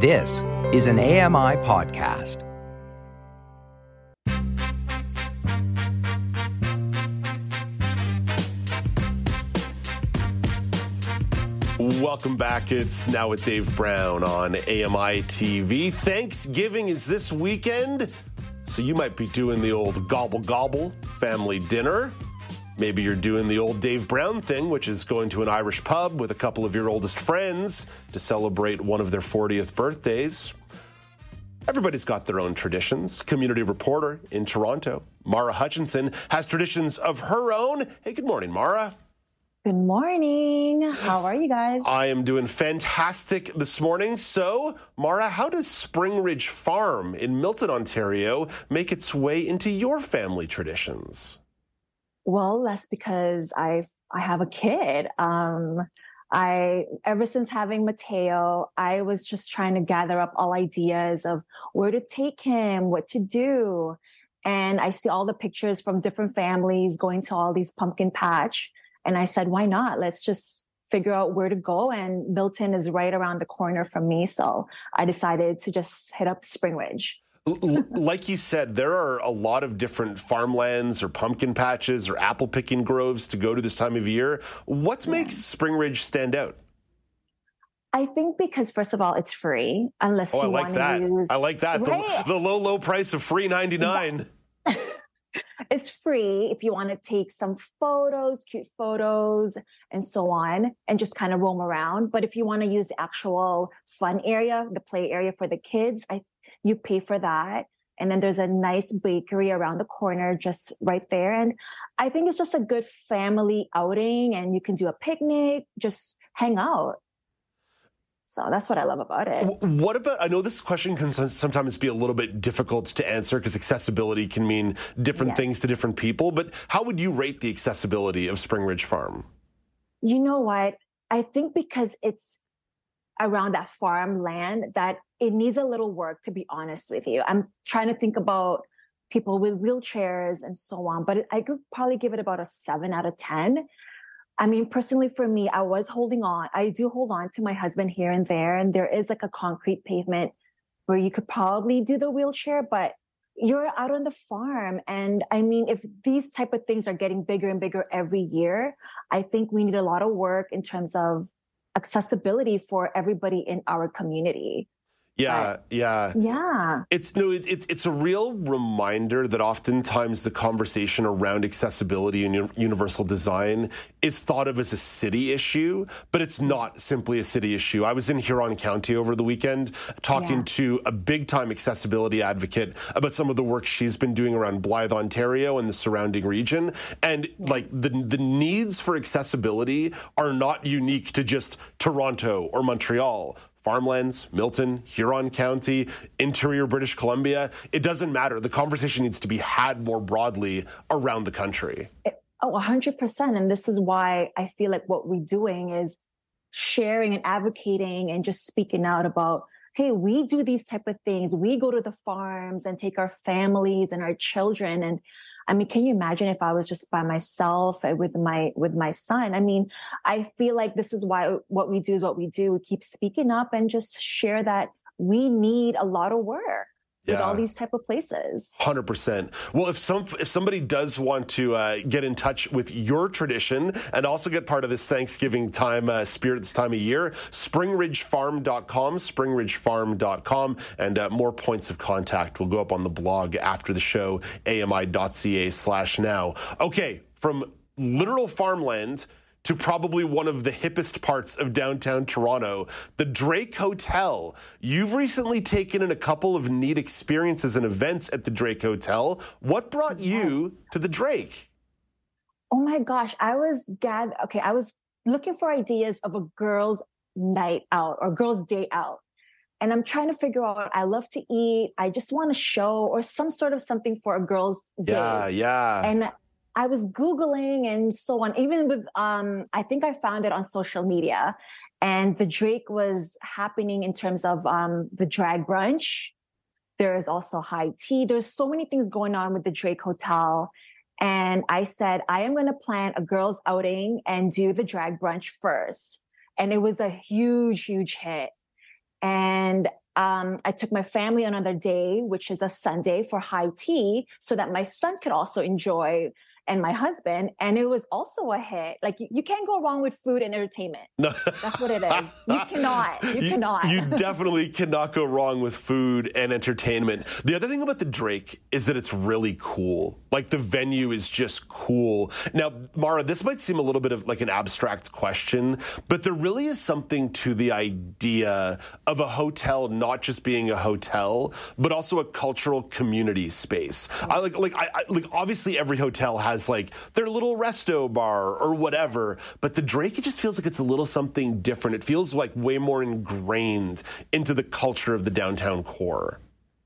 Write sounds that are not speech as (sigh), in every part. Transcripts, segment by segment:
This is an AMI podcast. Welcome back. It's now with Dave Brown on AMI TV. Thanksgiving is this weekend, so you might be doing the old gobble gobble family dinner. Maybe you're doing the old Dave Brown thing, which is going to an Irish pub with a couple of your oldest friends to celebrate one of their 40th birthdays. Everybody's got their own traditions. Community reporter in Toronto, Mara Hutchinson, has traditions of her own. Hey, good morning, Mara. Good morning. How are you guys? I am doing fantastic this morning. So, Mara, how does Springridge Farm in Milton, Ontario make its way into your family traditions? Well, that's because I I have a kid. Um, I ever since having Mateo, I was just trying to gather up all ideas of where to take him, what to do. And I see all the pictures from different families going to all these pumpkin patch and I said, why not? Let's just figure out where to go. And Milton is right around the corner from me. So I decided to just hit up Springridge. Like you said, there are a lot of different farmlands or pumpkin patches or apple picking groves to go to this time of year. What yeah. makes Springridge stand out? I think because first of all, it's free unless oh, you like want to use. I like that. Right? The, the, low, low price of free ninety nine. (laughs) it's free if you want to take some photos, cute photos, and so on, and just kind of roam around. But if you want to use the actual fun area, the play area for the kids, I you pay for that. And then there's a nice bakery around the corner, just right there. And I think it's just a good family outing, and you can do a picnic, just hang out. So that's what I love about it. What about? I know this question can sometimes be a little bit difficult to answer because accessibility can mean different yes. things to different people. But how would you rate the accessibility of Springridge Farm? You know what? I think because it's around that farmland that it needs a little work, to be honest with you. I'm trying to think about people with wheelchairs and so on, but I could probably give it about a seven out of 10 I mean, personally for me, I was holding on. I do hold on to my husband here and there. And there is like a concrete pavement where you could probably do the wheelchair, but you're out on the farm. And I mean, if these type of things are getting bigger and bigger every year, I think we need a lot of work in terms of accessibility for everybody in our community. Yeah, but, yeah, yeah. It's no, it, it's it's a real reminder that oftentimes the conversation around accessibility and universal design is thought of as a city issue, but it's not simply a city issue. I was in Huron County over the weekend talking yeah. to a big time accessibility advocate about some of the work she's been doing around Blythe, Ontario, and the surrounding region, and yeah. like the the needs for accessibility are not unique to just Toronto or Montreal farmlands, Milton, Huron County, interior British Columbia. It doesn't matter. The conversation needs to be had more broadly around the country. Oh, 100%. And this is why I feel like what we're doing is sharing and advocating and just speaking out about hey we do these type of things we go to the farms and take our families and our children and I mean, can you imagine if I was just by myself uh, with my with my son? I mean, I feel like this is why what we do is what we do. We keep speaking up and just share that we need a lot of work yeah. with all these type of places. Hundred percent. Well, if some if somebody does want to uh, get in touch with your tradition and also get part of this Thanksgiving time uh, spirit this time of year, springridgefarm.com, springridgefarm.com, and uh, more points of contact will go up on the blog after the show, ami.ca/slash now. Okay, from literal farmland to probably one of the hippest parts of downtown Toronto, the Drake Hotel. You've recently taken in a couple of neat experiences and events at the Drake Hotel. What brought yes. you to the Drake? Oh my gosh, I was gathered. Okay, I was looking for ideas of a girls' night out or girls' day out. And I'm trying to figure out, I love to eat. I just want a show or some sort of something for a girl's day. Yeah, yeah. And I was Googling and so on, even with, um, I think I found it on social media. And the Drake was happening in terms of um, the drag brunch. There is also high tea. There's so many things going on with the Drake Hotel. And I said, I am going to plan a girls' outing and do the drag brunch first. And it was a huge, huge hit. And um, I took my family another day, which is a Sunday for high tea, so that my son could also enjoy and my husband, and it was also a hit. Like you, you can't go wrong with food and entertainment. (laughs) No. That's what it is. You (laughs) cannot. You, you cannot. you (laughs) definitely cannot go wrong with food and entertainment. The other thing about the Drake is that it's really cool. Like the venue is just cool. Now, Mara, this might seem a little bit of like an abstract question, but there really is something to the idea of a hotel not just being a hotel, but also a cultural community space. I like like I, I like obviously every hotel has has like their little resto bar or whatever. But the Drake, it just feels like it's a little something different. It feels like way more ingrained into the culture of the downtown core.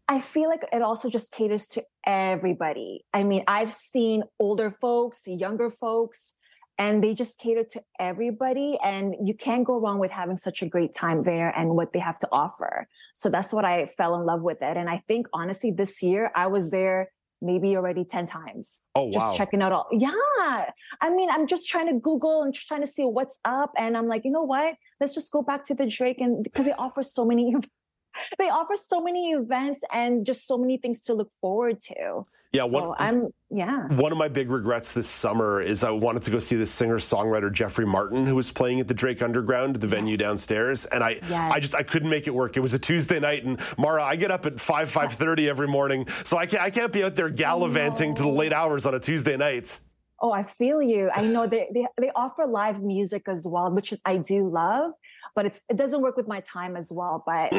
I feel like it also just caters to everybody. I mean, I've seen older folks, younger folks, and they just cater to everybody. And you can't go wrong with having such a great time there and what they have to offer. So that's what I fell in love with it. And I think honestly, this year I was there maybe already 10 times. Oh, just wow. checking out all. Yeah. I mean, I'm just trying to Google and trying to see what's up. And I'm like, you know what? Let's just go back to the Drake and because they offer so many, (laughs) they offer so many events and just so many things to look forward to. Yeah, one, so I'm yeah. One of my big regrets this summer is I wanted to go see the singer songwriter Jeffrey Martin who was playing at the Drake Underground, the venue downstairs, and I yes. I just I couldn't make it work. It was a Tuesday night, and Mara, I get up at five five thirty every morning, so I can't I can't be out there gallivanting to the late hours on a Tuesday night. Oh, I feel you. I know they, they they offer live music as well, which is I do love but it's it doesn't work with my time as well. But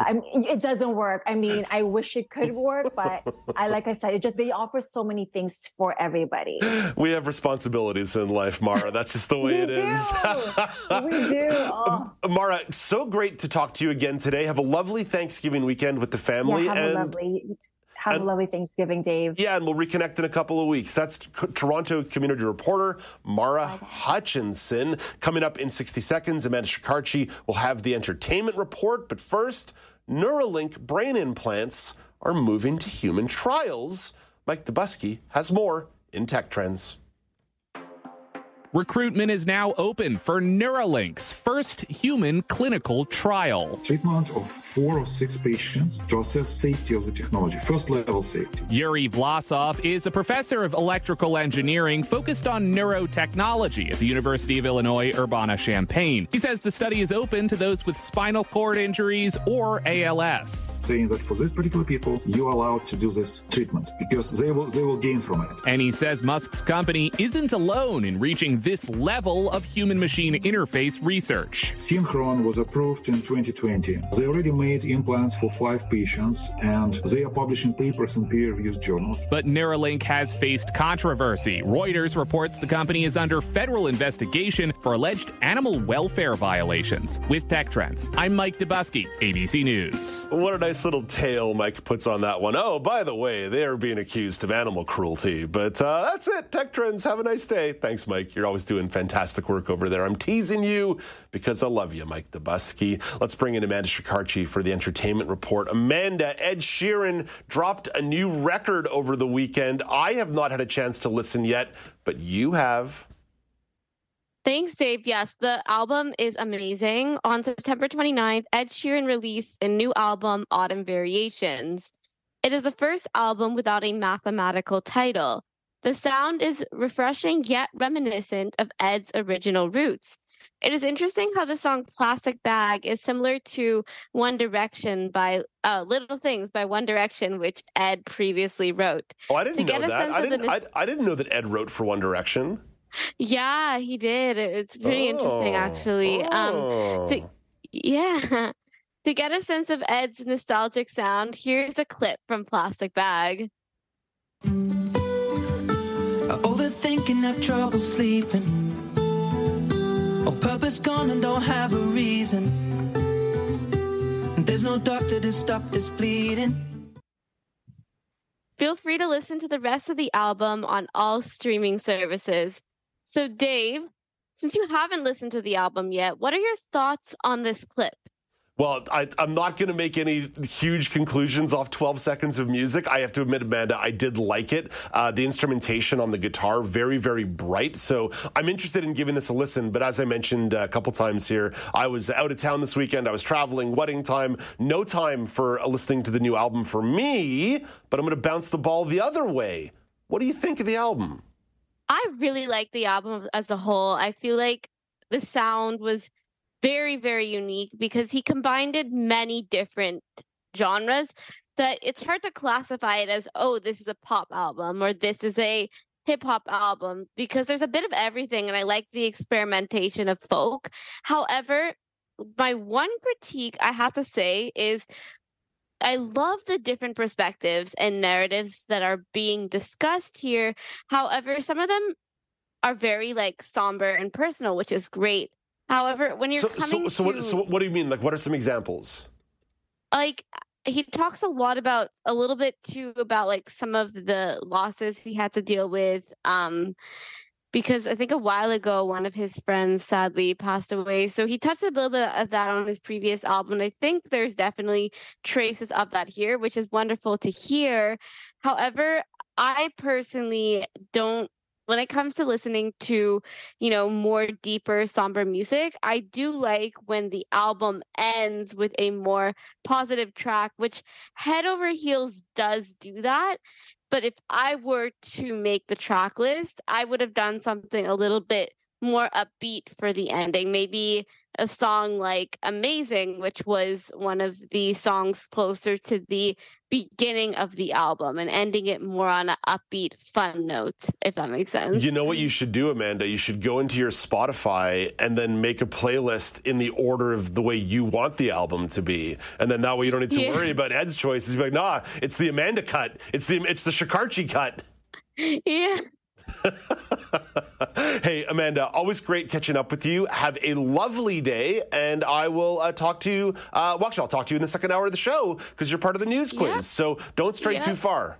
I mean, it doesn't work. I mean, I wish it could work, but I like I said, it just they offer so many things for everybody. We have responsibilities in life, Mara. That's just the way it is. we do. (laughs) Uh, oh. Mara, so great to talk to you again today. Have a lovely Thanksgiving weekend with the family. Yeah, have and- a lovely have and, a lovely Thanksgiving, Dave. Yeah, and we'll reconnect in a couple of weeks. That's Toronto community reporter Mara Hutchinson. Coming up in 60 seconds, Amanda Shikarchi will have the entertainment report. But first, Neuralink brain implants are moving to human trials. Mike Dobuski has more in Tech Trends. Recruitment is now open for Neuralink's first human clinical trial. Treatment of four or six patients to assess safety of the technology, first level safety. Yuri Vlasov is a professor of electrical engineering focused on neurotechnology at the University of Illinois Urbana-Champaign. He says the study is open to those with spinal cord injuries or ALS. Saying that for these particular people, you are allowed to do this treatment because they will they will gain from it. And he says Musk's company isn't alone in reaching this level of human machine interface research. Synchron was approved in 2020. They already made implants for five patients and they are publishing papers in peer reviewed journals. But Neuralink has faced controversy. Reuters reports the company is under federal investigation for alleged animal welfare violations. With Tech Trends, I'm Mike Dobuski, ABC News. What a nice little tail Mike puts on that one. Oh, by the way, they are being accused of animal cruelty. But uh, that's it. Tech Trends, have a nice day. Thanks, Mike. You're always doing fantastic work over there. I'm teasing you because I love you, Mike Dobuski. Let's bring in Amanda Shikarchi for the entertainment report. Amanda, Ed Sheeran dropped a new record over the weekend. I have not had a chance to listen yet, but you have. Thanks, Dave. Yes, the album is amazing. On September 29th, Ed Sheeran released a new album, Autumn Variations. It is the first album without a mathematical title. The sound is refreshing yet reminiscent of Ed's original roots. It is interesting how the song Plastic Bag is similar to One Direction by uh, Little Things by One Direction, which Ed previously wrote. Oh, I didn't to know that. I didn't, I, I didn't know that Ed wrote for One Direction. Yeah, he did. It's pretty oh. interesting, actually. Oh. Um, to, yeah. (laughs) to get a sense of Ed's nostalgic sound, here's a clip from Plastic Bag I overthinking, have trouble sleeping. On purpose gone and don't have a reason. There's no doctor to stop this bleeding. Feel free to listen to the rest of the album on all streaming services. So, Dave, since you haven't listened to the album yet, what are your thoughts on this clip? Well, I, am not going to make any huge conclusions off 12 seconds of music. I have to admit, Amanda, I did like it. Uh, the instrumentation on the guitar, very, very bright. So I'm interested in giving this a listen. But as I mentioned a couple times here, I was out of town this weekend. I was traveling, wedding time, no time for listening to the new album for me. But I'm going to bounce the ball the other way. What do you think of the album? I really like the album as a whole. I feel like the sound was very, very unique because he combined many different genres that it's hard to classify it as, oh, this is a pop album or this is a hip hop album because there's a bit of everything and I like the experimentation of folk. However, my one critique I have to say is I love the different perspectives and narratives that are being discussed here. However, some of them are very like somber and personal, which is great. However, when you're so, coming so, so, to, what, so what do you mean? Like, what are some examples? Like, he talks a lot about a little bit too about like some of the losses he had to deal with. Um, because I think a while ago one of his friends sadly passed away. So he touched a little bit of that on his previous album. I think there's definitely traces of that here, which is wonderful to hear. However, I personally don't when it comes to listening to, you know, more deeper, somber music, I do like when the album ends with a more positive track, which Head Over Heels does do that. But if I were to make the track list, I would have done something a little bit more upbeat for the ending. Maybe a song like Amazing, which was one of the songs closer to the beginning of the album and ending it more on an upbeat, fun note, if that makes sense. You know what you should do, Amanda? You should go into your Spotify and then make a playlist in the order of the way you want the album to be. And then that way you don't need to yeah. worry about Ed's choices. Be like, nah, it's the Amanda cut. It's the it's the Shikarchi cut. (laughs) Yeah. (laughs) hey, Amanda, always great catching up with you. Have a lovely day, and I will uh, talk to you. Uh, well, actually, I'll talk to you in the second hour of the show because you're part of the news quiz. So don't stray too far.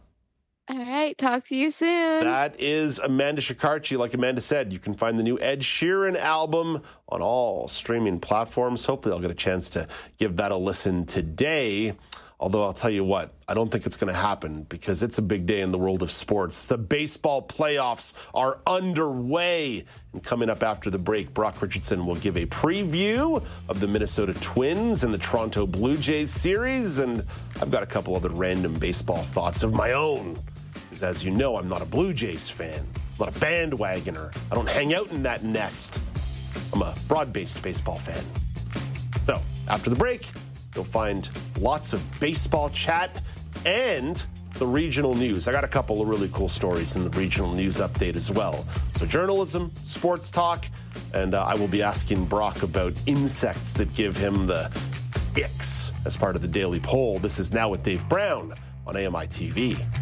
All right, talk to you soon. That is Amanda Shikarchi. Like Amanda said, you can find the new Ed Sheeran album on all streaming platforms. Hopefully, I'll get a chance to give that a listen today. Although I'll tell you what, I don't think it's going to happen because it's a big day in the world of sports. The baseball playoffs are underway. And coming up after the break, Brock Richardson will give a preview of the Minnesota Twins and the Toronto Blue Jays series. And I've got a couple other random baseball thoughts of my own. Because as you know, I'm not a Blue Jays fan, I'm not a bandwagoner. I don't hang out in that nest. I'm a broad based baseball fan. So after the break, You'll find lots of baseball chat and the regional news. I got a couple of really cool stories in the regional news update as well. So, journalism, sports talk, and uh, I will be asking Brock about insects that give him the icks as part of the daily poll. This is Now with Dave Brown on AMI TV.